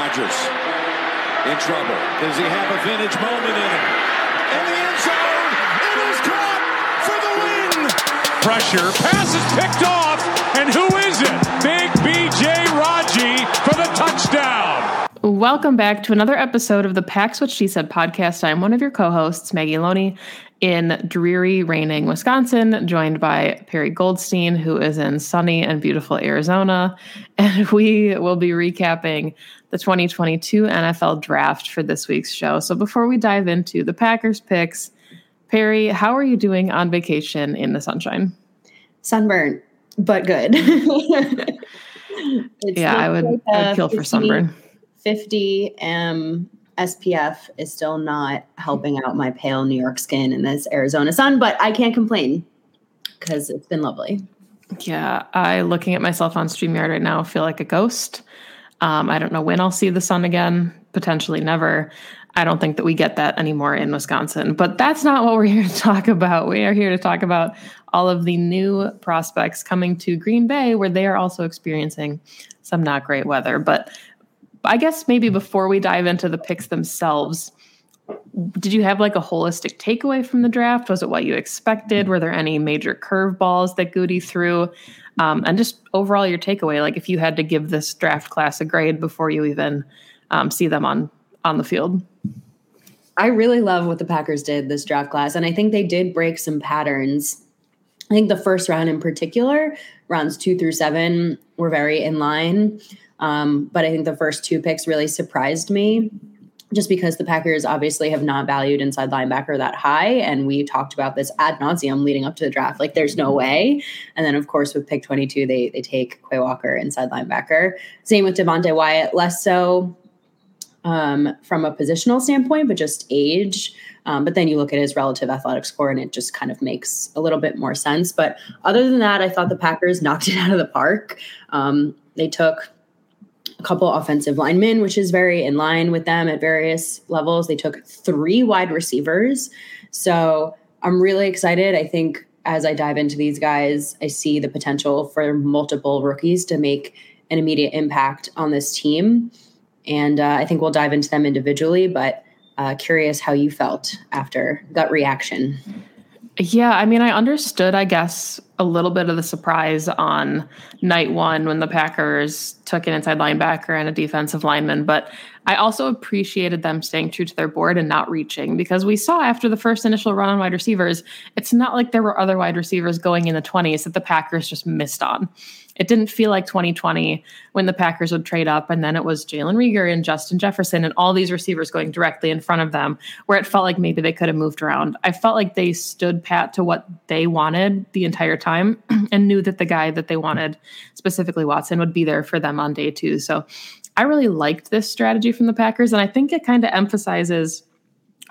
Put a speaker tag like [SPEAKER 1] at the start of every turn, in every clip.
[SPEAKER 1] Rodgers in trouble. Does he have a vintage moment in him? In the end zone, it is caught for the win.
[SPEAKER 2] Pressure, pass is picked off, and who is it? Big BJ Raji for the touchdown.
[SPEAKER 3] Welcome back to another episode of the Pack's What She Said podcast. I'm one of your co-hosts, Maggie Loney, in dreary, raining Wisconsin, joined by Perri Goldstein, who is in sunny and beautiful Arizona. And we will be recapping the 2022 NFL draft for this week's show. So before we dive into the Packers picks, Perri, how are you doing on vacation in the sunshine?
[SPEAKER 4] Sunburn, but good.
[SPEAKER 3] yeah, I would like I'd kill 50, for sunburn.
[SPEAKER 4] 50 um SPF is still not helping out my pale New York skin in this Arizona sun, but I can't complain because it's been lovely.
[SPEAKER 3] Yeah, I looking at myself on StreamYard right now feel like a ghost. Um, I don't know when I'll see the sun again, potentially never. I don't think that we get that anymore in Wisconsin. But that's not what we're here to talk about. We are here to talk about all of the new prospects coming to Green Bay, where they are also experiencing some not great weather. But I guess maybe before we dive into the picks themselves, did you have like a holistic takeaway from the draft? Was it what you expected? Were there any major curveballs that Gutey threw? Um, and just overall, your takeaway, like if you had to give this draft class a grade before you even um, see them on on the field.
[SPEAKER 4] I really love what the Packers did this draft class, and I think they did break some patterns. I think the first round in particular, rounds two through seven, were very in line. Um, but I think the first two picks really surprised me just because the Packers obviously have not valued inside linebacker that high. And we talked about this ad nauseum leading up to the draft. Like, there's no mm-hmm. way. And then, of course, with pick 22, they they take Quay Walker inside linebacker. Same with Devonte Wyatt, less so um, from a positional standpoint, but just age. Um, but then you look at his relative athletic score, and it just kind of makes a little bit more sense. But other than that, I thought the Packers knocked it out of the park. Um, they took a couple offensive linemen, which is very in line with them at various levels. They took three wide receivers. So I'm really excited. I think as I dive into these guys, I see the potential for multiple rookies to make an immediate impact on this team. And uh, I think we'll dive into them individually, but uh, curious how you felt after gut reaction.
[SPEAKER 3] Yeah, I mean, I understood, I guess, a little bit of the surprise on night one when the Packers took an inside linebacker and a defensive lineman, but I also appreciated them staying true to their board and not reaching because we saw after the first initial run on wide receivers, it's not like there were other wide receivers going in the 20s that the Packers just missed on. It didn't feel like 2020 when the Packers would trade up and then it was Jalen Reagor and Justin Jefferson and all these receivers going directly in front of them, where it felt like maybe they could have moved around. I felt like they stood pat to what they wanted the entire time and knew that the guy that they wanted, specifically Watson, would be there for them on day two. So I really liked this strategy from the Packers. And I think it kind of emphasizes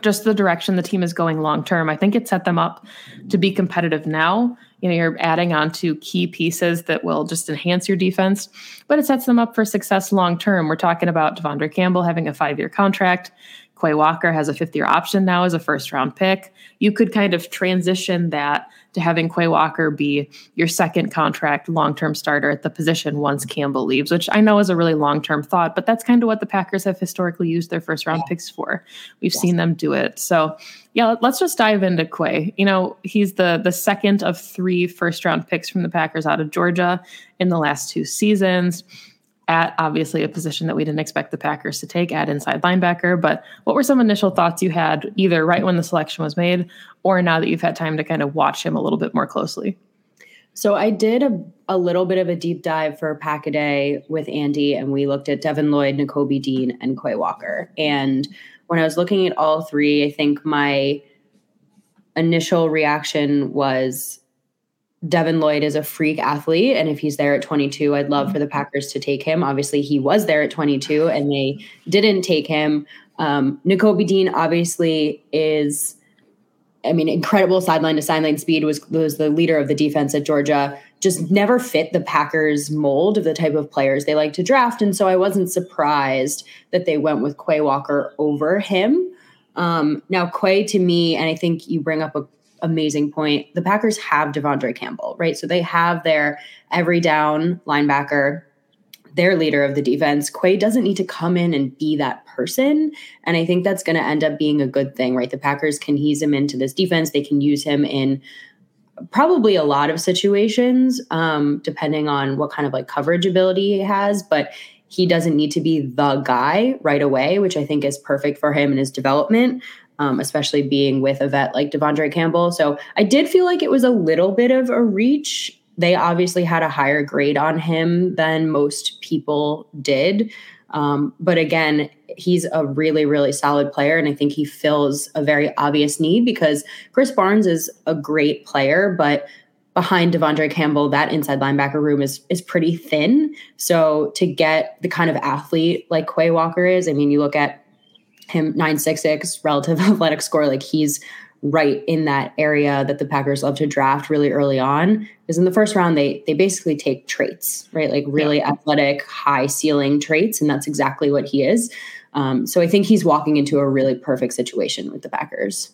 [SPEAKER 3] just the direction the team is going long term. I think it set them up to be competitive now. You know, you're adding on to key pieces that will just enhance your defense, but it sets them up for success long term. We're talking about De'Vondre Campbell having a five year contract. Quay Walker has a fifth year option now as a first round pick. You could kind of transition that to having Quay Walker be your second contract long term starter at the position once Campbell leaves, which I know is a really long term thought, but that's kind of what the Packers have historically used their first round picks for. We've yes. seen them do it. So, yeah, let's just dive into Quay. You know, he's the the second of three first round picks from the Packers out of Georgia in the last two seasons. At obviously a position that we didn't expect the Packers to take at inside linebacker. But what were some initial thoughts you had either right when the selection was made or now that you've had time to kind of watch him a little bit more closely?
[SPEAKER 4] So I did a, a little bit of a deep dive for Pack a Day with Andy, and we looked at Devin Lloyd, Nakobe Dean, and Quay Walker. And when I was looking at all three, I think my initial reaction was Devin Lloyd is a freak athlete. And if he's there at 22, I'd love for the Packers to take him. Obviously, he was there at 22 and they didn't take him. Um, Nakobe Dean obviously is I mean, incredible sideline to sideline speed was was the leader of the defense at Georgia. Just never fit the Packers mold of the type of players they like to draft, and so I wasn't surprised that they went with Quay Walker over him. Um, now, Quay to me, and I think you bring up a amazing point. The Packers have De'Vondre Campbell, right? So they have their every down linebacker their leader of the defense. Quay doesn't need to come in and be that person. And I think that's going to end up being a good thing, right? The Packers can ease him into this defense. They can use him in probably a lot of situations, um, depending on what kind of like coverage ability he has. But he doesn't need to be the guy right away, which I think is perfect for him and his development. Um, especially being with a vet like De'Vondre Campbell. So I did feel like it was a little bit of a reach they obviously had a higher grade on him than most people did. Um, but again, he's a really, really solid player. And I think he fills a very obvious need because Krys Barnes is a great player, but behind De'Vondre Campbell, that inside linebacker room is is pretty thin. So to get the kind of athlete like Quay Walker is, I mean, you look at him 966 relative athletic score, like he's right in that area that the Packers love to draft really early on. Because in the first round, they they basically take traits, right? Like really yeah. athletic, high ceiling traits, and that's exactly what he is. Um, so I think he's walking into a really perfect situation with the Packers.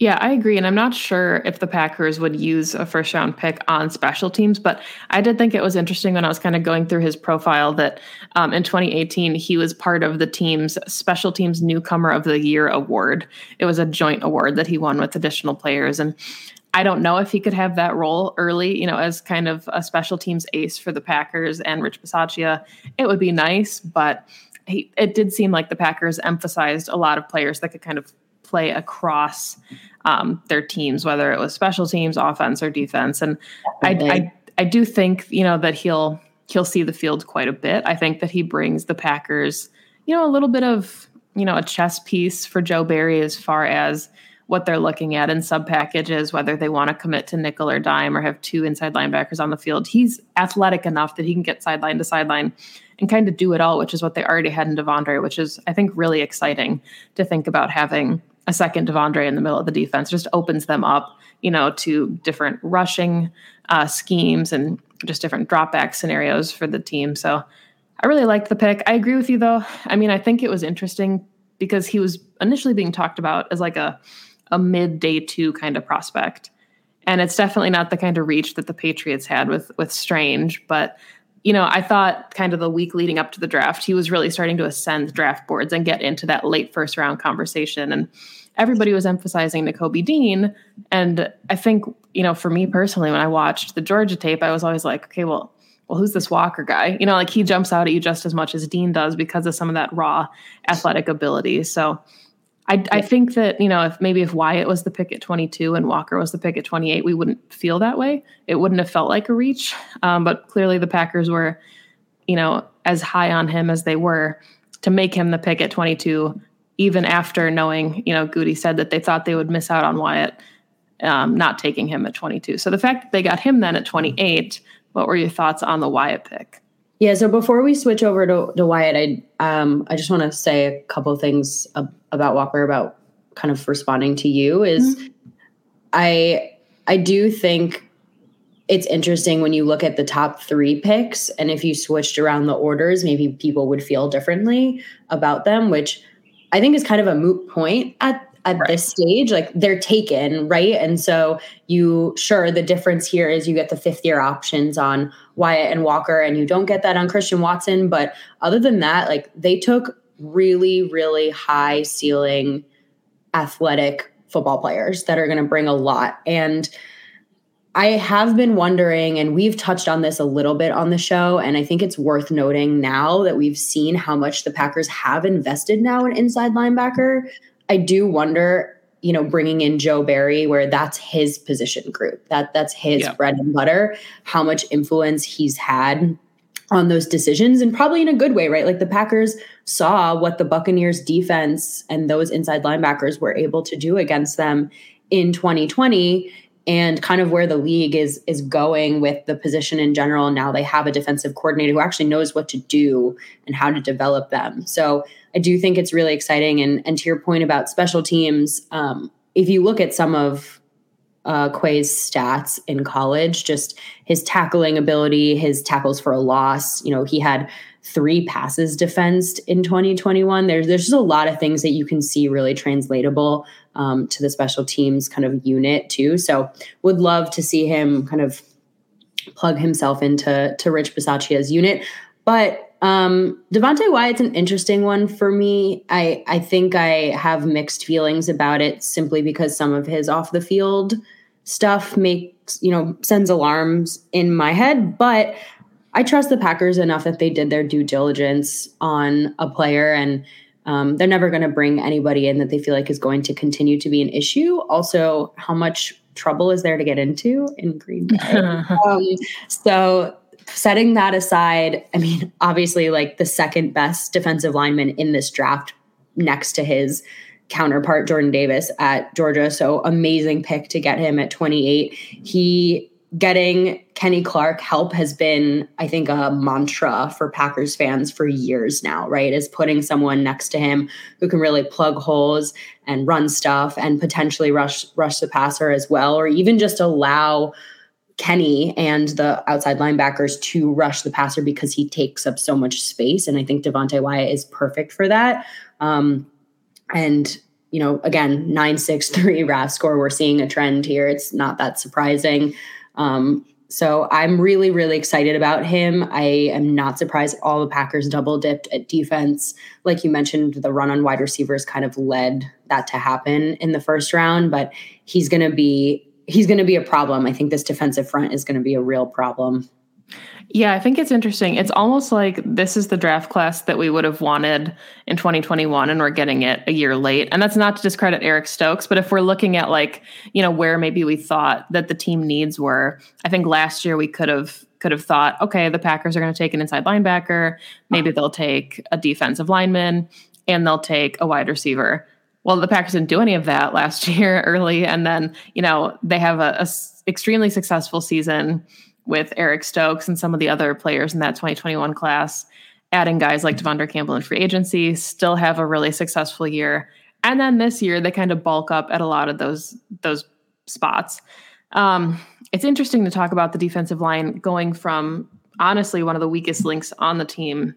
[SPEAKER 3] Yeah, I agree. And I'm not sure if the Packers would use a first round pick on special teams, but I did think it was interesting when I was kind of going through his profile that um, in 2018, he was part of the team's special teams newcomer of the year award. It was a joint award that he won with additional players. And I don't know if he could have that role early, you know, as kind of a special teams ace for the Packers and Rich Bisaccia. It would be nice, but he, it did seem like the Packers emphasized a lot of players that could kind of play across um, their teams, whether it was special teams, offense, or defense. And I, I, I do think you know that he'll he'll see the field quite a bit. I think that he brings the Packers, you know, a little bit of you know a chess piece for Joe Barry as far as what they're looking at in sub packages, whether they want to commit to nickel or dime or have two inside linebackers on the field. He's athletic enough that he can get sideline to sideline and kind of do it all, which is what they already had in De'Vondre, which is I think really exciting to think about having a second De'Vondre in the middle of the defense just opens them up, you know, to different rushing uh, schemes and just different drop back scenarios for the team. So I really liked the pick. I agree with you though. I mean, I think it was interesting because he was initially being talked about as like a a mid day two kind of prospect. And it's definitely not the kind of reach that the Patriots had with with Strange, but you know, I thought kind of the week leading up to the draft, he was really starting to ascend draft boards and get into that late first round conversation. And everybody was emphasizing Nakobe Dean. And I think, you know, for me personally, when I watched the Georgia tape, I was always like, okay, well, well, who's this Walker guy? You know, like he jumps out at you just as much as Dean does because of some of that raw athletic ability. So I, I think that, you know, if maybe if Wyatt was the pick at 22 and Walker was the pick at 28, we wouldn't feel that way. It wouldn't have felt like a reach. Um, but clearly the Packers were, you know, as high on him as they were to make him the pick at 22 even after knowing, you know, Gutey said that they thought they would miss out on Wyatt um, not taking him at 22. So the fact that they got him then at 28, what were your thoughts on the Wyatt pick?
[SPEAKER 4] Yeah, so before we switch over to, to Wyatt, I um, I just want to say a couple things about Walker about kind of responding to you is mm-hmm. I I do think it's interesting when you look at the top three picks and if you switched around the orders, maybe people would feel differently about them, which I think is kind of a moot point at at right. this stage like they're taken right and so you sure the difference here is you get the fifth year options on wyatt and walker and you don't get that on christian watson but other than that like they took really really high ceiling athletic football players that are going to bring a lot and I have been wondering, and we've touched on this a little bit on the show, and I think it's worth noting now that we've seen how much the Packers have invested now in inside linebacker. I do wonder, you know, bringing in Joe Barry, where that's his position group, that that's his yeah. bread and butter, how much influence he's had on those decisions, and probably in a good way, right? Like the Packers saw what the Buccaneers defense and those inside linebackers were able to do against them in 2020 and kind of where the league is is going with the position in general. Now they have a defensive coordinator who actually knows what to do and how to develop them. So i do think it's really exciting. And and to your point about special teams um, if you look at some of uh, Quay's stats in college, just his tackling ability, his tackles for a loss. You know, he had three passes defensed in 2021. There's there's just a lot of things that you can see really translatable um, to the special teams kind of unit too. So would love to see him kind of plug himself into to Rich Bisaccia's unit. But um, Devonte Wyatt's an interesting one for me. I I think I have mixed feelings about it simply because some of his off the field stuff makes you know sends alarms in my head, but I trust the Packers enough that they did their due diligence on a player and um, they're never going to bring anybody in that they feel like is going to continue to be an issue. Also, how much trouble is there to get into in Green Bay? um, so, setting that aside, I mean, obviously, like the second best defensive lineman in this draft next to his counterpart, Jordan Davis at Georgia. So, amazing pick to get him at 28. He getting Kenny Clark help has been, I think, a mantra for Packers fans for years now, right? Is putting someone next to him who can really plug holes and run stuff and potentially rush rush the passer as well, or even just allow Kenny and the outside linebackers to rush the passer because he takes up so much space. And I think Devonte Wyatt is perfect for that. Um, and you know, again, 963 RAS score, we're seeing a trend here. It's not that surprising. Um, so I'm really, really excited about him. I am not surprised all the Packers double dipped at defense. Like you mentioned, the run on wide receivers kind of led that to happen in the first round, but he's going to be he's going to be a problem. I think this defensive front is going to be a real problem.
[SPEAKER 3] Yeah, I think it's interesting. It's almost like this is the draft class that we would have wanted in 2021 and we're getting it a year late. And that's not to discredit Eric Stokes, but if we're looking at like, you know, where maybe we thought that the team needs were, I think last year we could have could have thought, okay, the Packers are going to take an inside linebacker, maybe they'll take a defensive lineman and they'll take a wide receiver. Well, the Packers didn't do any of that last year early and then, you know, they have a, extremely successful season with Eric Stokes and some of the other players in that 2021 class, adding guys like De'Vondre Campbell in free agency, still have a really successful year. And then this year they kind of bulk up at a lot of those those spots. Um, it's interesting to talk about the defensive line going from honestly one of the weakest links on the team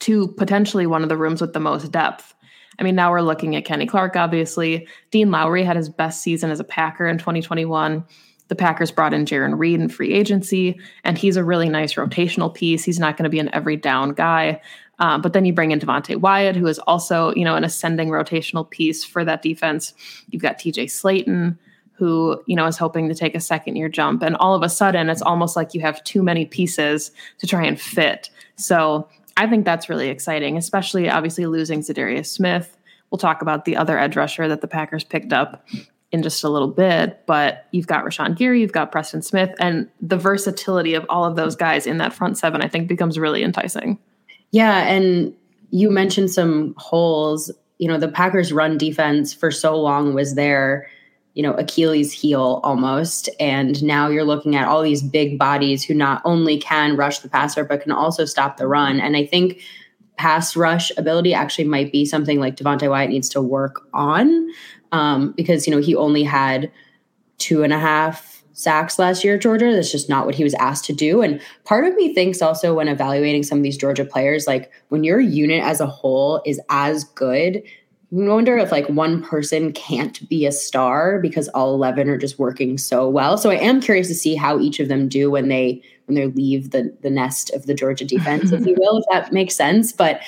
[SPEAKER 3] to potentially one of the rooms with the most depth. I mean, now we're looking at Kenny Clark, obviously. Dean Lowry had his best season as a Packer in 2021. The Packers brought in Jarran Reed in free agency, and he's a really nice rotational piece. He's not going to be an every down guy. Um, but then you bring in Devonte Wyatt, who is also, you know, an ascending rotational piece for that defense. You've got TJ Slayton, who, you know, is hoping to take a second year jump. And all of a sudden, it's almost like you have too many pieces to try and fit. So I think that's really exciting, especially obviously losing Za'Darius Smith. We'll talk about the other edge rusher that the Packers picked up in just a little bit, but you've got Rashan Gary, you've got Preston Smith, and the versatility of all of those guys in that front seven, I think, becomes really enticing.
[SPEAKER 4] Yeah, and you mentioned some holes. You know, the Packers' run defense for so long was their, you know, Achilles' heel almost, and now you're looking at all these big bodies who not only can rush the passer but can also stop the run. And I think pass rush ability actually might be something like Devonte Wyatt needs to work on um, because you know he only had two and a half sacks last year at Georgia. That's just not what he was asked to do. And part of me thinks also when evaluating some of these Georgia players, like when your unit as a whole is as good, you wonder if like one person can't be a star because all 11 are just working so well. So I am curious to see how each of them do when they when they leave the the nest of the Georgia defense, if you will, if that makes sense. But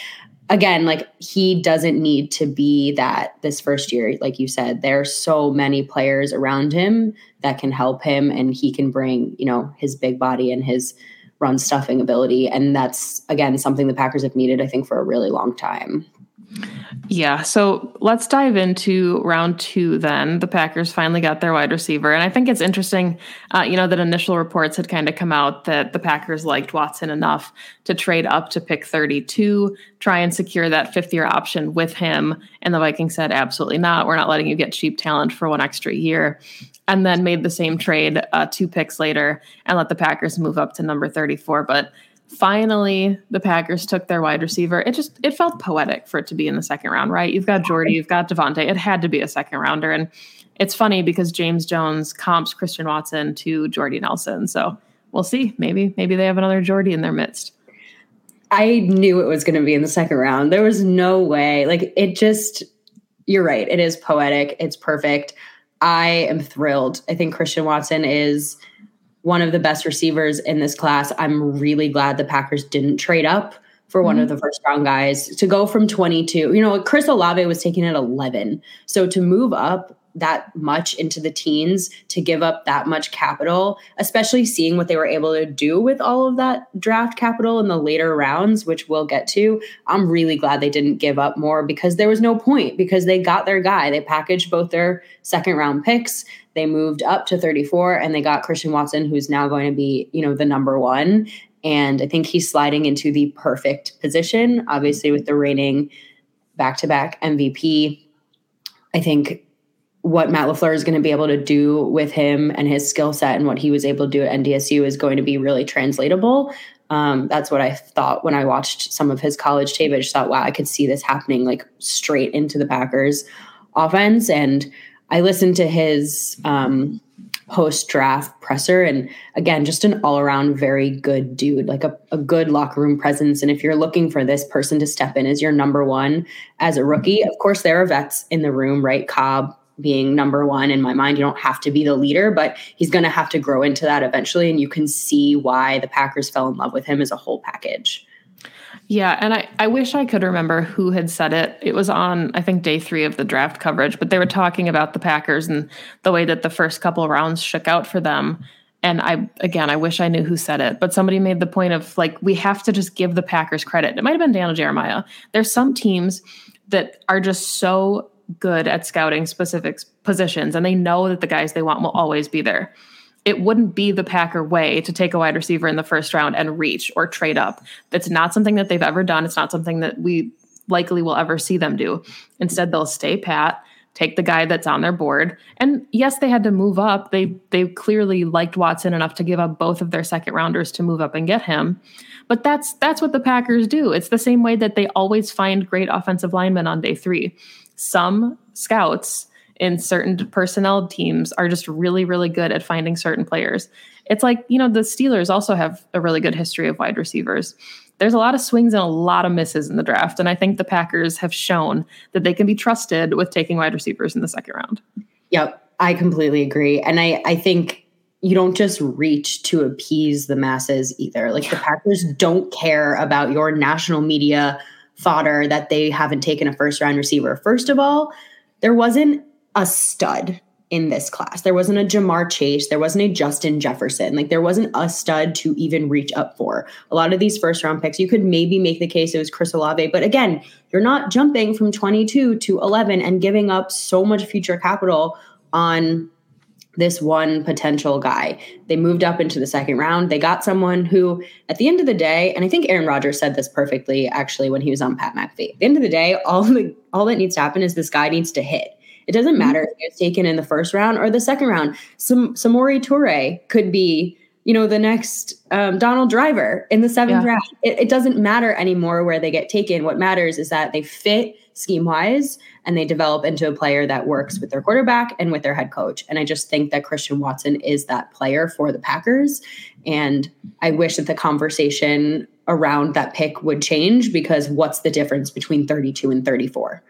[SPEAKER 4] again, like he doesn't need to be that this first year. Like you said, there are so many players around him that can help him, and he can bring, you know, his big body and his run stuffing ability. And that's, again, something the Packers have needed, I think, for a really long time.
[SPEAKER 3] Yeah. So let's dive into round two then. The Packers finally got their wide receiver. And I think it's interesting, uh, you know, that initial reports had kind of come out that the Packers liked Watson enough to trade up to pick 32, try and secure that fifth year option with him. And the Vikings said, absolutely not. We're not letting you get cheap talent for one extra year. And then made the same trade uh, two picks later and let the Packers move up to number 34. But finally the Packers took their wide receiver. It just it felt poetic for it to be in the second round, right? You've got Jordy, you've got Davante. It had to be a second rounder. And it's funny because James Jones comps Christian Watson to Jordy Nelson. So we'll see. Maybe, maybe they have another Jordy in their midst.
[SPEAKER 4] I knew it was going to be in the second round. There was no way. Like it just you're right. It is poetic. It's perfect. I am thrilled. I think Christian Watson is one of the best receivers in this class. I'm really glad the Packers didn't trade up for one mm-hmm. of the first round guys to go from 22. You know, Chris Olave was taken at 11. So to move up that much into the teens to give up that much capital, especially seeing what they were able to do with all of that draft capital in the later rounds, which we'll get to. I'm really glad they didn't give up more because there was no point because they got their guy. They packaged both their second round picks. They moved up to 34 and they got Christian Watson, who's now going to be, you know, the number one. And I think he's sliding into the perfect position, obviously, with the reigning back to back MVP. I think what Matt LaFleur is going to be able to do with him and his skill set and what he was able to do at NDSU is going to be really translatable. Um, that's what I thought when I watched some of his college tape. I just thought, wow, I could see this happening like straight into the Packers offense. And I listened to his um, post draft presser, and again, just an all around very good dude, like a, a good locker room presence. And if you're looking for this person to step in as your number one as a rookie, of course, there are vets in the room, right? Cobb being number one in my mind. You don't have to be the leader, but he's going to have to grow into that eventually. And you can see why the Packers fell in love with him as a whole package.
[SPEAKER 3] Yeah, and I, I wish I could remember who had said it. It was on, I think, day three of the draft coverage, but they were talking about the Packers and the way that the first couple rounds shook out for them. And I, again, I wish I knew who said it, but somebody made the point of like, we have to just give the Packers credit. It might have been Daniel Jeremiah. There's some teams that are just so good at scouting specific positions and they know that the guys they want will always be there it wouldn't be the Packer way to take a wide receiver in the first round and reach or trade up. That's not something that they've ever done. It's not something that we likely will ever see them do. Instead, they'll stay pat, take the guy that's on their board. And yes, they had to move up. They they clearly liked Watson enough to give up both of their second rounders to move up and get him. But that's that's what the Packers do. It's the same way that they always find great offensive linemen on day 3. Some scouts in certain personnel teams are just really, really good at finding certain players. It's like, you know, the Steelers also have a really good history of wide receivers. There's a lot of swings and a lot of misses in the draft. And I think the Packers have shown that they can be trusted with taking wide receivers in the second round.
[SPEAKER 4] Yep. I completely agree. And I, I think you don't just reach to appease the masses either. Like the Packers don't care about your national media fodder that they haven't taken a first round receiver. First of all, there wasn't a stud in this class. There wasn't a Ja'Marr Chase. There wasn't a Justin Jefferson. Like there wasn't a stud to even reach up for. A lot of these first round picks, you could maybe make the case it was Chris Olave. But again, you're not jumping from 22 to 11 and giving up so much future capital on this one potential guy. They moved up into the second round. They got someone who, at the end of the day, and I think Aaron Rodgers said this perfectly actually when he was on Pat McAfee. At the end of the day, all the all that needs to happen is this guy needs to hit it doesn't mm-hmm. matter if it's taken in the first round or the second round. Some Samori Toure could be, you know, the next um, Donald Driver in the seventh yeah. round. It, it doesn't matter anymore where they get taken. What matters is that they fit scheme wise and they develop into a player that works with their quarterback and with their head coach. And I just think that Christian Watson is that player for the Packers. And I wish that the conversation around that pick would change because what's the difference between 32 and 34?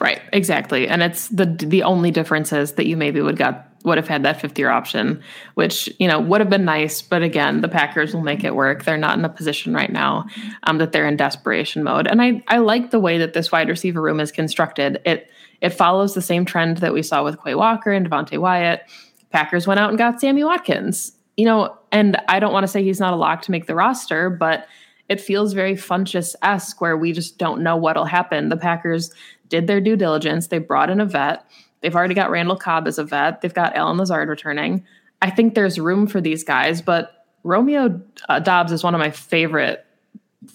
[SPEAKER 3] Right, exactly. And it's the the only difference is that you maybe would got would have had that fifth year option, which, you know, would have been nice. But again, the Packers will make it work. They're not in a position right now um, that they're in desperation mode. And I, I like the way that this wide receiver room is constructed. It it follows the same trend that we saw with Quay Walker and Devonte Wyatt. Packers went out and got Sammy Watkins. You know, and I don't want to say he's not a lock to make the roster, but it feels very Funchess esque where we just don't know what'll happen. The Packers did their due diligence. They brought in a vet. They've already got Randall Cobb as a vet. They've got Allen Lazard returning. I think there's room for these guys, but Romeo uh, Doubs is one of my favorite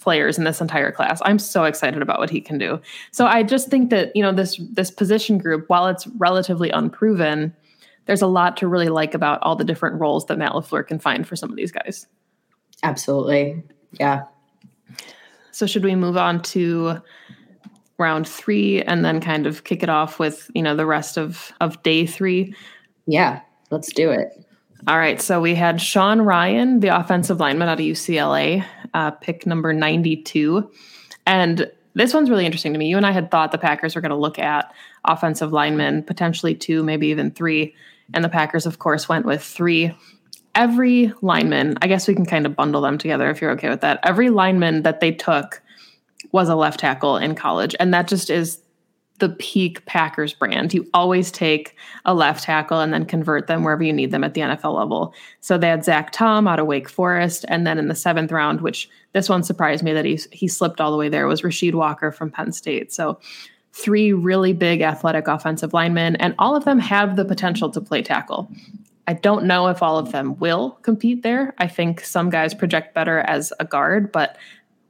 [SPEAKER 3] players in this entire class. I'm so excited about what he can do. So I just think that, you know, this this position group, while it's relatively unproven, there's a lot to really like about all the different roles that Matt LaFleur can find for some of these guys.
[SPEAKER 4] Absolutely. Yeah.
[SPEAKER 3] So should we move on to round three and then kind of kick it off with, you know, the rest of of day three?
[SPEAKER 4] Yeah, let's do it.
[SPEAKER 3] All right. So we had Sean Rhyan, the offensive lineman out of UCLA, uh, pick number 92. And this one's really interesting to me. You and I had thought the Packers were going to look at offensive linemen, potentially two, maybe even three. And the Packers, of course, went with three. Every lineman, I guess we can kind of bundle them together if you're okay with that. Every lineman that they took was a left tackle in college. And that just is the peak Packers brand. You always take a left tackle and then convert them wherever you need them at the NFL level. So they had Zach Tom out of Wake Forest, and then in the seventh round, which this one surprised me that he he slipped all the way there, was Rasheed Walker from Penn State. So three really big athletic offensive linemen, and all of them have the potential to play tackle. I don't know if all of them will compete there. I think some guys project better as a guard, but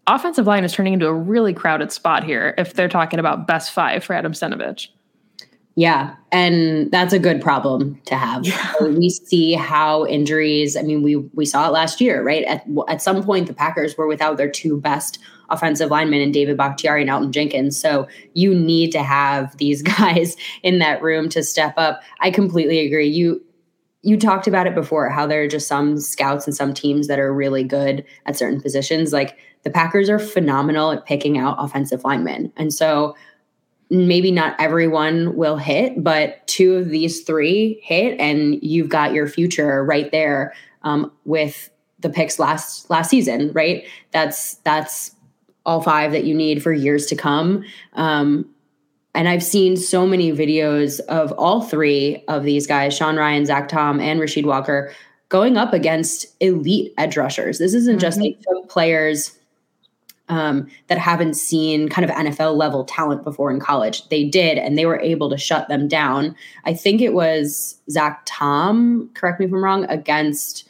[SPEAKER 3] offensive line is turning into a really crowded spot here if they're talking about best five for Adam Stenavich.
[SPEAKER 4] Yeah, and that's a good problem to have. Yeah. We see how injuries. I mean, we we saw it last year, right? At at some point, the Packers were without their two best offensive linemen in David Bakhtiari and Elgton Jenkins. So you need to have these guys in that room to step up. I completely agree. You you talked about it before how there are just some scouts and some teams that are really good at certain positions. Like the Packers are phenomenal at picking out offensive linemen. And so maybe not everyone will hit, but two of these three hit, and you've got your future right there um, with the picks last last season, right? That's that's all five that you need for years to come. Um, and I've seen so many videos of all three of these guys, Sean Rhyan, Zach Tom, and Rasheed Walker, going up against elite edge rushers. This isn't mm-hmm. just like players um, that haven't seen kind of NFL level talent before in college. They did, and they were able to shut them down. I think it was Zach Tom, correct me if I'm wrong, against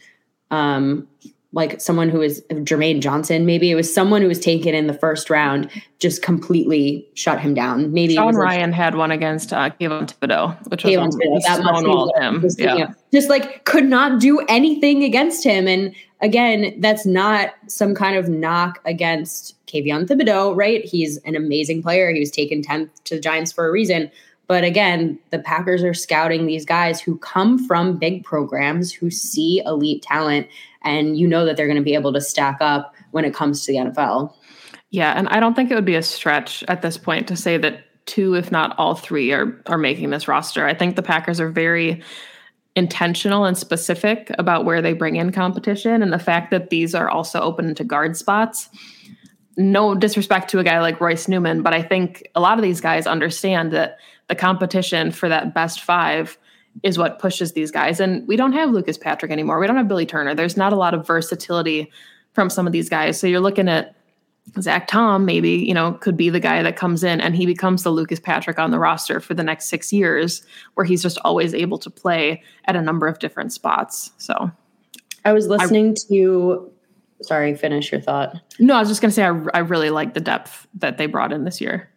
[SPEAKER 4] um, like someone who was Jermaine Johnson, maybe it was someone who was taken in the first round, just completely shut him down. Maybe
[SPEAKER 3] Sean Rhyan like, had one against uh, Kayvon Thibodeaux, which was Kayvon Thibodeaux. That
[SPEAKER 4] must him. Just, yeah. You know, just like could not do anything against him. And again, that's not some kind of knock against Kayvon Thibodeaux, right? He's an amazing player. He was taken 10th to the Giants for a reason. But again, the Packers are scouting these guys who come from big programs, who see elite talent, and you know that they're going to be able to stack up when it comes to the NFL.
[SPEAKER 3] Yeah, and I don't think it would be a stretch at this point to say that two, if not all three, are are making this roster. I think the Packers are very intentional and specific about where they bring in competition and the fact that these are also open to guard spots. No disrespect to a guy like Royce Newman, but I think a lot of these guys understand that the competition for that best five is what pushes these guys. And we don't have Lucas Patrick anymore. We don't have Billy Turner. There's not a lot of versatility from some of these guys. So you're looking at Zach Tom, maybe, you know, could be the guy that comes in and he becomes the Lucas Patrick on the roster for the next six years, where he's just always able to play at a number of different spots. So
[SPEAKER 4] I was listening I, to, sorry, finish your thought.
[SPEAKER 3] No, I was just going to say, I, I really like the depth that they brought in this year.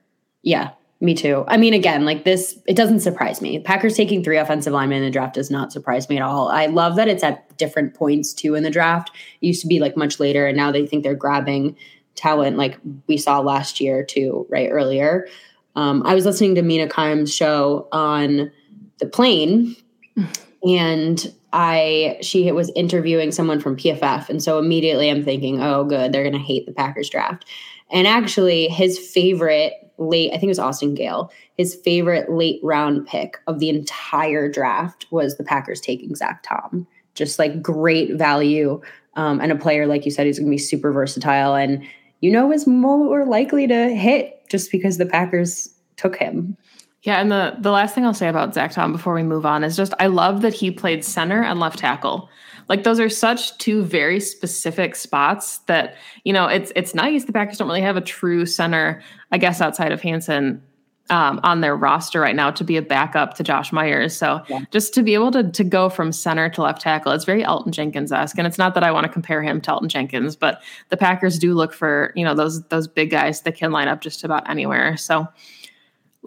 [SPEAKER 4] Yeah, me too. I mean, again, like this, it doesn't surprise me. Packers taking three offensive linemen in the draft does not surprise me at all. I love that it's at different points too in the draft. It used to be like much later, and now they think they're grabbing talent like we saw last year too, right? Earlier. Um, I was listening to Mina Kimes' show on the plane, and I she was interviewing someone from PFF, and so immediately I'm thinking, oh, good, they're going to hate the Packers draft. And actually, his favorite late, I think it was Austin Gayle, his favorite late round pick of the entire draft was the Packers taking Zach Tom. Just like great value. Um, and a player, like you said, he's going to be super versatile and, you know, is more likely to hit just because the Packers took him.
[SPEAKER 3] Yeah, and the the last thing I'll say about Zach Tom before we move on is just I love that he played center and left tackle. Like those are such two very specific spots that you know it's it's nice. The Packers don't really have a true center, I guess, outside of Hanson um, on their roster right now to be a backup to Josh Myers. So yeah. just to be able to to go from center to left tackle, it's very Elgton Jenkins esque. And it's not that I want to compare him to Elgton Jenkins, but the Packers do look for you know those those big guys that can line up just about anywhere. So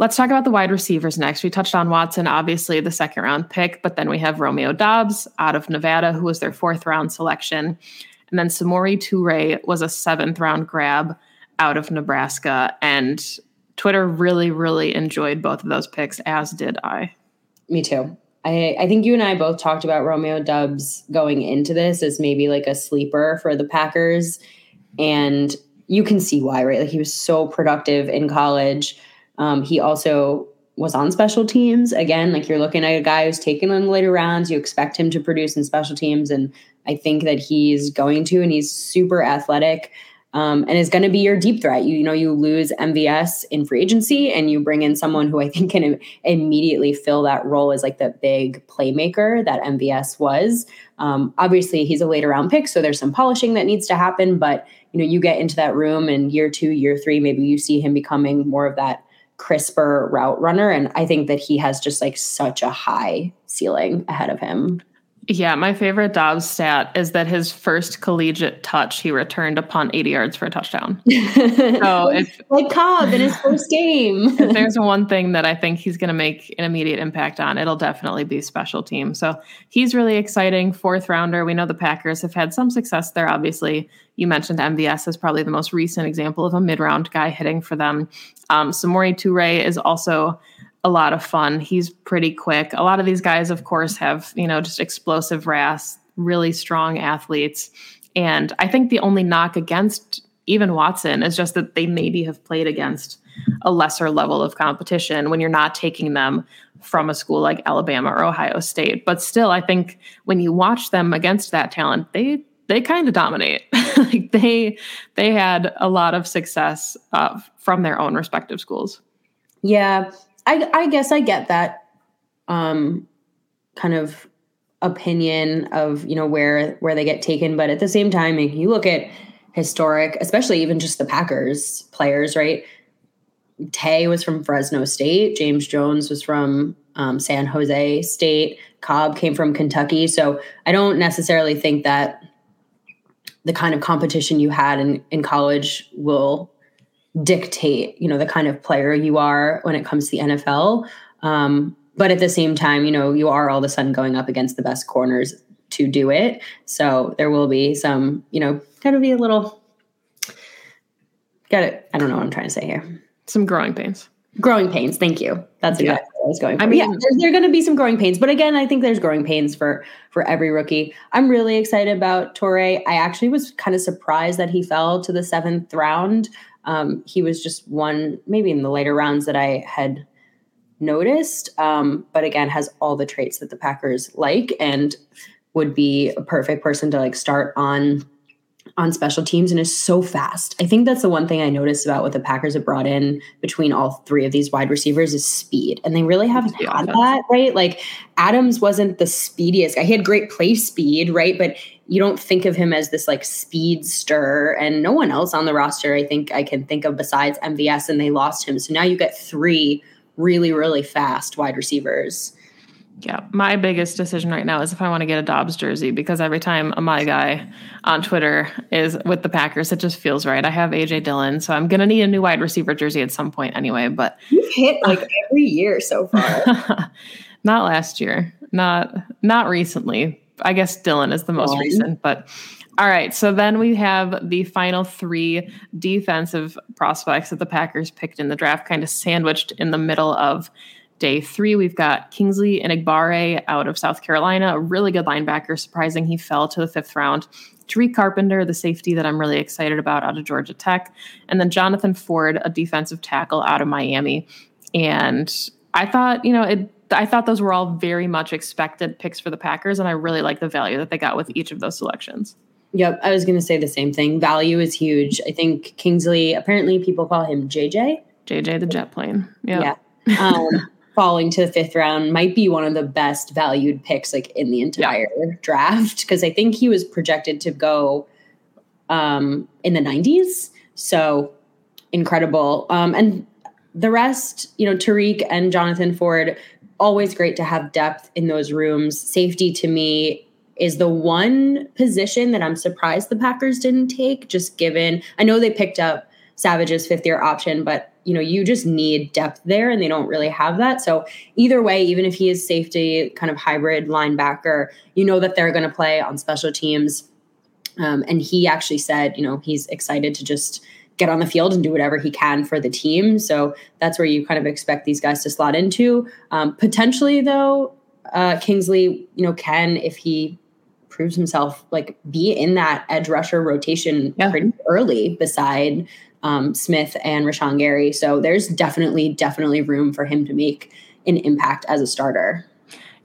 [SPEAKER 3] Let's talk about the wide receivers next. We touched on Watson, obviously the second round pick, but then we have Romeo Doubs out of Nevada, who was their fourth round selection. And then Samori Toure was a seventh round grab out of Nebraska. And Twitter really, really enjoyed both of those picks, as did I.
[SPEAKER 4] Me too. I, I think you and I both talked about Romeo Doubs going into this as maybe like a sleeper for the Packers. And you can see why, right? Like he was so productive in college um, he also was on special teams. Again, like you're looking at a guy who's taken in later rounds. You expect him to produce in special teams. And I think that he's going to, and he's super athletic. Um, and is going to be your deep threat. You, you know, you lose MVS in free agency, and you bring in someone who I think can immediately fill that role as like the big playmaker that MVS was. Um, obviously, he's a later round pick, so there's some polishing that needs to happen. But you know, you get into that room, and year two, year three, maybe you see him becoming more of that crisper route runner. And I think that he has just like such a high ceiling ahead of him.
[SPEAKER 3] Yeah, my favorite Doubs stat is that his first collegiate touch he returned upon 80 yards for a touchdown.
[SPEAKER 4] so if like Cobb in his first game.
[SPEAKER 3] if there's one thing that I think he's going to make an immediate impact on, it'll definitely be special team. So he's really exciting. Fourth rounder. We know the Packers have had some success there. Obviously, you mentioned MVS is probably the most recent example of a mid-round guy hitting for them. Um, Samori Toure is also a lot of fun. He's pretty quick. A lot of these guys, of course, have, you know, just explosive RAS, really strong athletes. And I think the only knock against even Watson is just that they maybe have played against a lesser level of competition when you're not taking them from a school like Alabama or Ohio State. But still, I think when you watch them against that talent, they they kind of dominate. like they they had a lot of success uh, from their own respective schools.
[SPEAKER 4] Yeah, I, I guess I get that um, kind of opinion of you know where where they get taken, but at the same time, you look at historic, especially even just the Packers players, right? Tay was from Fresno State. James Jones was from um, San Jose State. Cobb came from Kentucky. So I don't necessarily think that the kind of competition you had in, in college will dictate, you know, the kind of player you are when it comes to the NFL. Um, but at the same time, you know, you are all of a sudden going up against the best corners to do it. So there will be some, you know, got to be a little, got it. I don't know what I'm trying to say here.
[SPEAKER 3] Some growing pains.
[SPEAKER 4] Growing pains. Thank you. That's exactly yeah. what I was going for. I mean, yeah, there's, there are going to be some growing pains, but again, I think there's growing pains for for every rookie. I'm really excited about Toure. I actually was kind of surprised that he fell to the seventh round. Um, he was just one, maybe in the later rounds that I had noticed, um, but again, has all the traits that the Packers like and would be a perfect person to like start on on special teams and is so fast. I think that's the one thing I noticed about what the Packers have brought in between all three of these wide receivers is speed. And they really haven't had offense. that, right? Like Adams wasn't the speediest guy. He had great play speed, right? But you don't think of him as this like speedster and no one else on the roster I think I can think of besides MVS and they lost him. So now you get three really really fast wide receivers.
[SPEAKER 3] Yeah, my biggest decision right now is if I want to get a Doubs jersey because every time my guy on Twitter is with the Packers, it just feels right. I have AJ Dillon, so I'm gonna need a new wide receiver jersey at some point anyway. But
[SPEAKER 4] you've hit like every year so far.
[SPEAKER 3] not last year, not not recently. I guess Dillon is the most recent, but all right. So then we have the final three defensive prospects that the Packers picked in the draft, kind of sandwiched in the middle of day three, we've got Kingsley Enagbare out of South Carolina, a really good linebacker. Surprising he fell to the fifth round. Tariq Carpenter, the safety that I'm really excited about out of Georgia Tech. And then Jonathan Ford, a defensive tackle out of Miami. And I thought, you know, it, I thought those were all very much expected picks for the Packers, and I really like the value that they got with each of those selections.
[SPEAKER 4] Yep, I was going to say the same thing. Value is huge. I think Kingsley, apparently people call him JJ.
[SPEAKER 3] JJ the jet plane.
[SPEAKER 4] Yep. Yeah. Um, falling to the fifth round might be one of the best valued picks like in the entire yeah. draft because I think he was projected to go um, in the 90s. So incredible. Um, and the rest, you know, Tariq and Jonathan Ford, always great to have depth in those rooms. Safety to me is the one position that I'm surprised the Packers didn't take, just given I know they picked up Savage's fifth year option, but you know, you just need depth there and they don't really have that. So either way, even if he is safety kind of hybrid linebacker, you know that they're going to play on special teams. Um, and he actually said, you know, he's excited to just get on the field and do whatever he can for the team. So that's where you kind of expect these guys to slot into. Um, potentially, though, uh, Kingsley, you know, can if he proves himself, like be in that edge rusher rotation yeah. pretty early beside um, Smith and Rashan Gary. So there's definitely, definitely room for him to make an impact as a starter.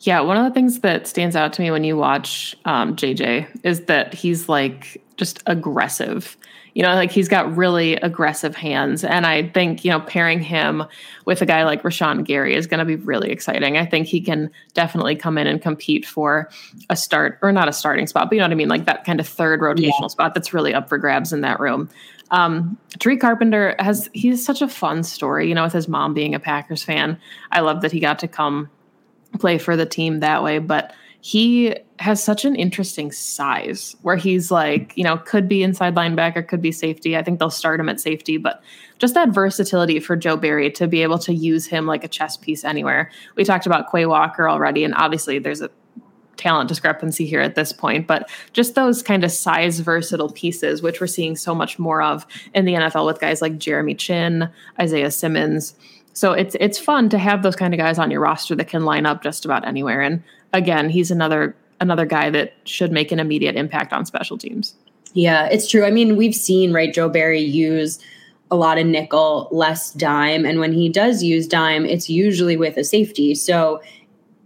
[SPEAKER 3] Yeah, one of the things that stands out to me when you watch um, JJ is that he's like just aggressive you know, like he's got really aggressive hands. And I think, you know, pairing him with a guy like Rashan Gary is going to be really exciting. I think he can definitely come in and compete for a start or not a starting spot, but you know what I mean? Like that kind of third rotational yeah. spot that's really up for grabs in that room. Um, Tariq Carpenter has, he's such a fun story, you know, with his mom being a Packers fan. I love that he got to come play for the team that way. But he has such an interesting size where he's like, you know, could be inside linebacker, could be safety. I think they'll start him at safety, but just that versatility for Joe Barry to be able to use him like a chess piece anywhere. We talked about Quay Walker already, and obviously there's a talent discrepancy here at this point, but just those kind of size versatile pieces, which we're seeing so much more of in the NFL with guys like Jeremy Chinn, Isaiah Simmons. So it's it's fun to have those kind of guys on your roster that can line up just about anywhere. And again, he's another another guy that should make an immediate impact on special teams.
[SPEAKER 4] Yeah, it's true. I mean, we've seen right Joe Barry use a lot of nickel, less dime, and when he does use dime, it's usually with a safety. So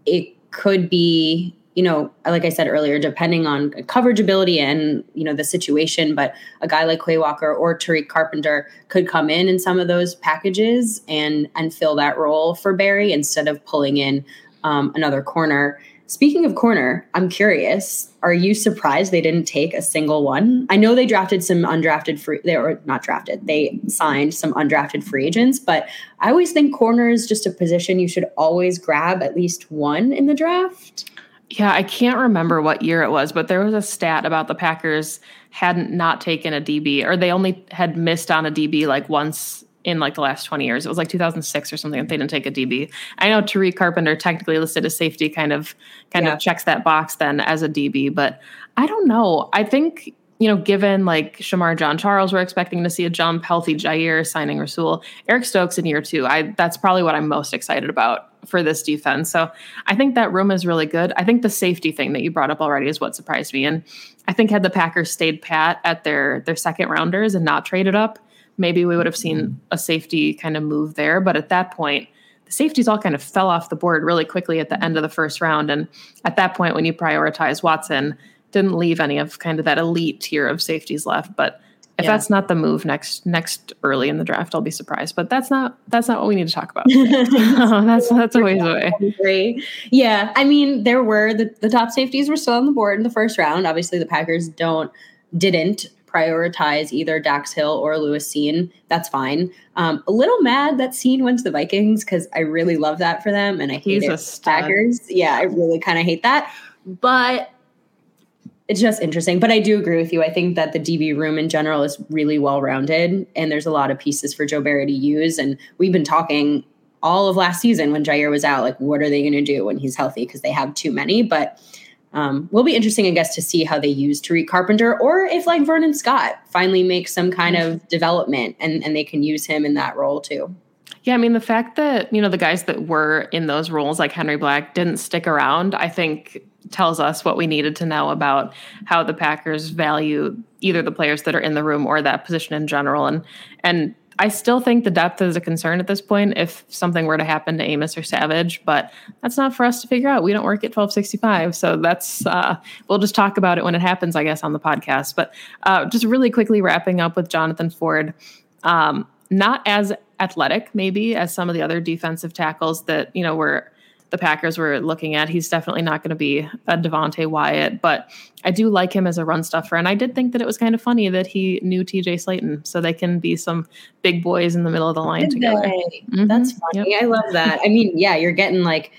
[SPEAKER 4] it could be, you know, like I said earlier, depending on coverage ability and you know the situation. But a guy like Quay Walker or Tariq Carpenter could come in in some of those packages and and fill that role for Barry instead of pulling in um, another corner. Speaking of corner, I'm curious. Are you surprised they didn't take a single one? I know they drafted some undrafted free. They were not drafted. They signed some undrafted free agents, but I always think corner is just a position you should always grab at least one in the draft.
[SPEAKER 3] Yeah, I can't remember what year it was, but there was a stat about the Packers hadn't not taken a DB, or they only had missed on a DB like once in like the last 20 years. It was like 2006 or something if they didn't take a DB. I know Tariq Carpenter technically listed as safety kind of kind yeah. of checks that box then as a DB, but I don't know. I think you know, given like Shemar Jean-Charles, we're expecting to see a jump, healthy Jaire signing Rasul, Eric Stokes in year two. I that's probably what I'm most excited about for this defense. So I think that room is really good. I think the safety thing that you brought up already is what surprised me. And I think had the Packers stayed pat at their their second rounders and not traded up, maybe we would have seen a safety kind of move there. But at that point, the safeties all kind of fell off the board really quickly at the end of the first round. And at that point, when you prioritize Watson, didn't leave any of kind of that elite tier of safeties left. But if yeah. that's not the move next next early in the draft, I'll be surprised. But that's not that's not what we need to talk about. that's that's a ways away.
[SPEAKER 4] Yeah, I mean, there were the, the top safeties were still on the board in the first round. Obviously, the Packers don't didn't prioritize either Dax Hill or Lewis Cine, that's fine. Um, a little mad that Cine went to the Vikings because I really love that for them, and I hate He's it. Packers. Yeah, I really kind of hate that, but it's just interesting. But I do agree with you. I think that the DB room in general is really well rounded, and there's a lot of pieces for Joe Barry to use. And we've been talking all of last season when Jaire was out, like what are they going to do when he's healthy because they have too many, but um, will be interesting, I guess, to see how they use Tariq Carpenter or if like Vernon Scott finally makes some kind of development and, and they can use him in that role too.
[SPEAKER 3] Yeah, I mean the fact that you know the guys that were in those roles like Henry Black didn't stick around, I think tells us what we needed to know about how the Packers value either the players that are in the room or that position in general. And and I still think the depth is a concern at this point if something were to happen to Amos or Savage, but that's not for us to figure out. We don't work at 1265. So that's, uh, we'll just talk about it when it happens, I guess, on the podcast. But uh, just really quickly wrapping up with Jonathan Ford, um, not as athletic maybe as some of the other defensive tackles that, you know, were the Packers were looking at. He's definitely not going to be a Devonte Wyatt, but I do like him as a run stuffer. And I did think that it was kind of funny that he knew TJ Slaton, so they can be some big boys in the middle of the line together.
[SPEAKER 4] Mm-hmm. That's funny. Yep. I love that. I mean, yeah, you're getting like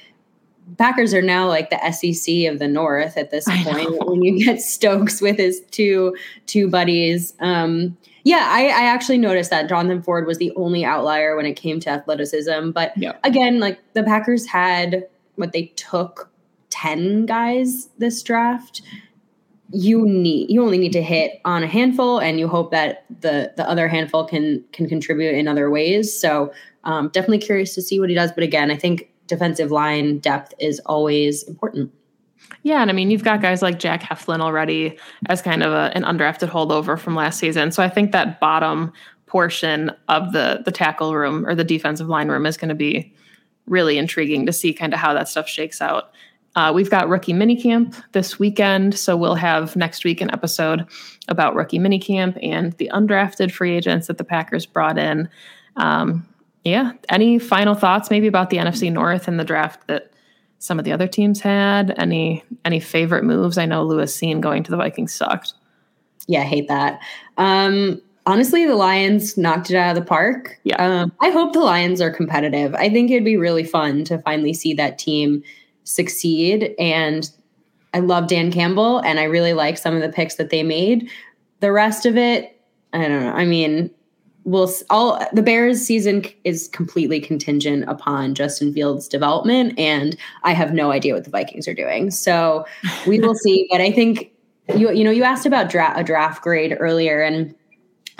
[SPEAKER 4] Packers are now like the SEC of the North at this point. When you get Stokes with his two two buddies, um, yeah, I, I, actually noticed that Jonathan Ford was the only outlier when it came to athleticism. But yeah. again, like the Packers had what they took 10 guys this draft. You need you only need to hit on a handful and you hope that the the other handful can can contribute in other ways. So um, definitely curious to see what he does. But again, I think defensive line depth is always important.
[SPEAKER 3] Yeah, and I mean, you've got guys like Jack Heflin already as kind of a, an undrafted holdover from last season. So I think that bottom portion of the the tackle room or the defensive line room is going to be really intriguing to see kind of how that stuff shakes out. Uh, we've got rookie minicamp this weekend, so we'll have next week an episode about rookie minicamp and the undrafted free agents that the Packers brought in. Um, yeah, any final thoughts maybe about the NFC North and the draft that some of the other teams had? Any any favorite moves? I know Lewis Cine going to the Vikings sucked.
[SPEAKER 4] Yeah, I hate that. Um, honestly, the Lions knocked it out of the park.
[SPEAKER 3] Yeah.
[SPEAKER 4] Um, I hope the Lions are competitive. I think it'd be really fun to finally see that team succeed. And I love Dan Campbell, and I really like some of the picks that they made. The rest of it, I don't know. I mean, will all the Bears season is completely contingent upon Justin Fields development and I have no idea what the Vikings are doing. So we will see, but I think you you know you asked about dra- a draft grade earlier and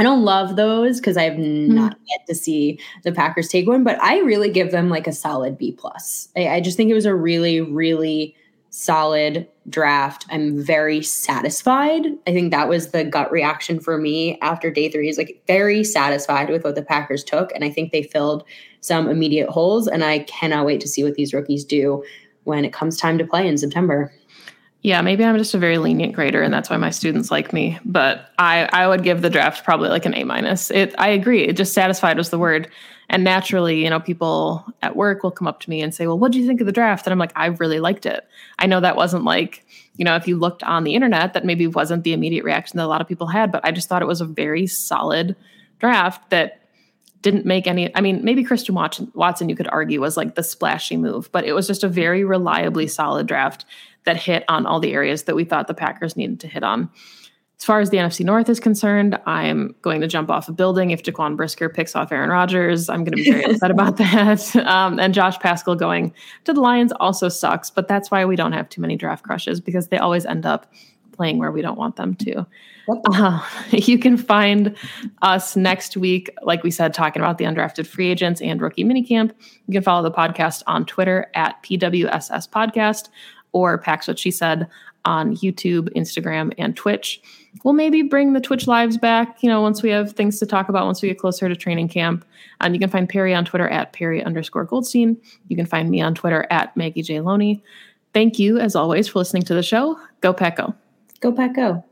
[SPEAKER 4] I don't love those because I have mm-hmm. not yet to see the Packers take one, but I really give them like a solid B plus. I, I just think it was a really, really solid draft. I'm very satisfied. I think that was the gut reaction for me after day three is like very satisfied with what the Packers took. And I think they filled some immediate holes. And I cannot wait to see what these rookies do when it comes time to play in September.
[SPEAKER 3] Yeah, maybe I'm just a very lenient grader and that's why my students like me. But I, I would give the draft probably like an A minus. It I agree. It just satisfied was the word. And naturally, you know, people at work will come up to me and say, Well, what do you think of the draft? And I'm like, I really liked it. I know that wasn't like, you know, if you looked on the internet, that maybe wasn't the immediate reaction that a lot of people had, but I just thought it was a very solid draft that didn't make any I mean, maybe Christian Watson you could argue was like the splashy move, but it was just a very reliably solid draft that hit on all the areas that we thought the Packers needed to hit on. As far as the NFC North is concerned, I'm going to jump off a building if Jaquan Brisker picks off Aaron Rodgers. I'm going to be very upset about that. Um, and Josh Paschal going to the Lions also sucks, but that's why we don't have too many draft crushes because they always end up playing where we don't want them to. Uh, you can find us next week, like we said, talking about the undrafted free agents and rookie minicamp. You can follow the podcast on Twitter at PWSS Podcast or Pack's What She Said on YouTube, Instagram, and Twitch. We'll maybe bring the Twitch lives back, you know, once we have things to talk about, once we get closer to training camp. Um, you can find Perri on Twitter at Perri underscore Goldstein. You can find me on Twitter at Maggie J. Loney. Thank you, as always, for listening to the show. Go Pack Go.
[SPEAKER 4] Go Pack Go.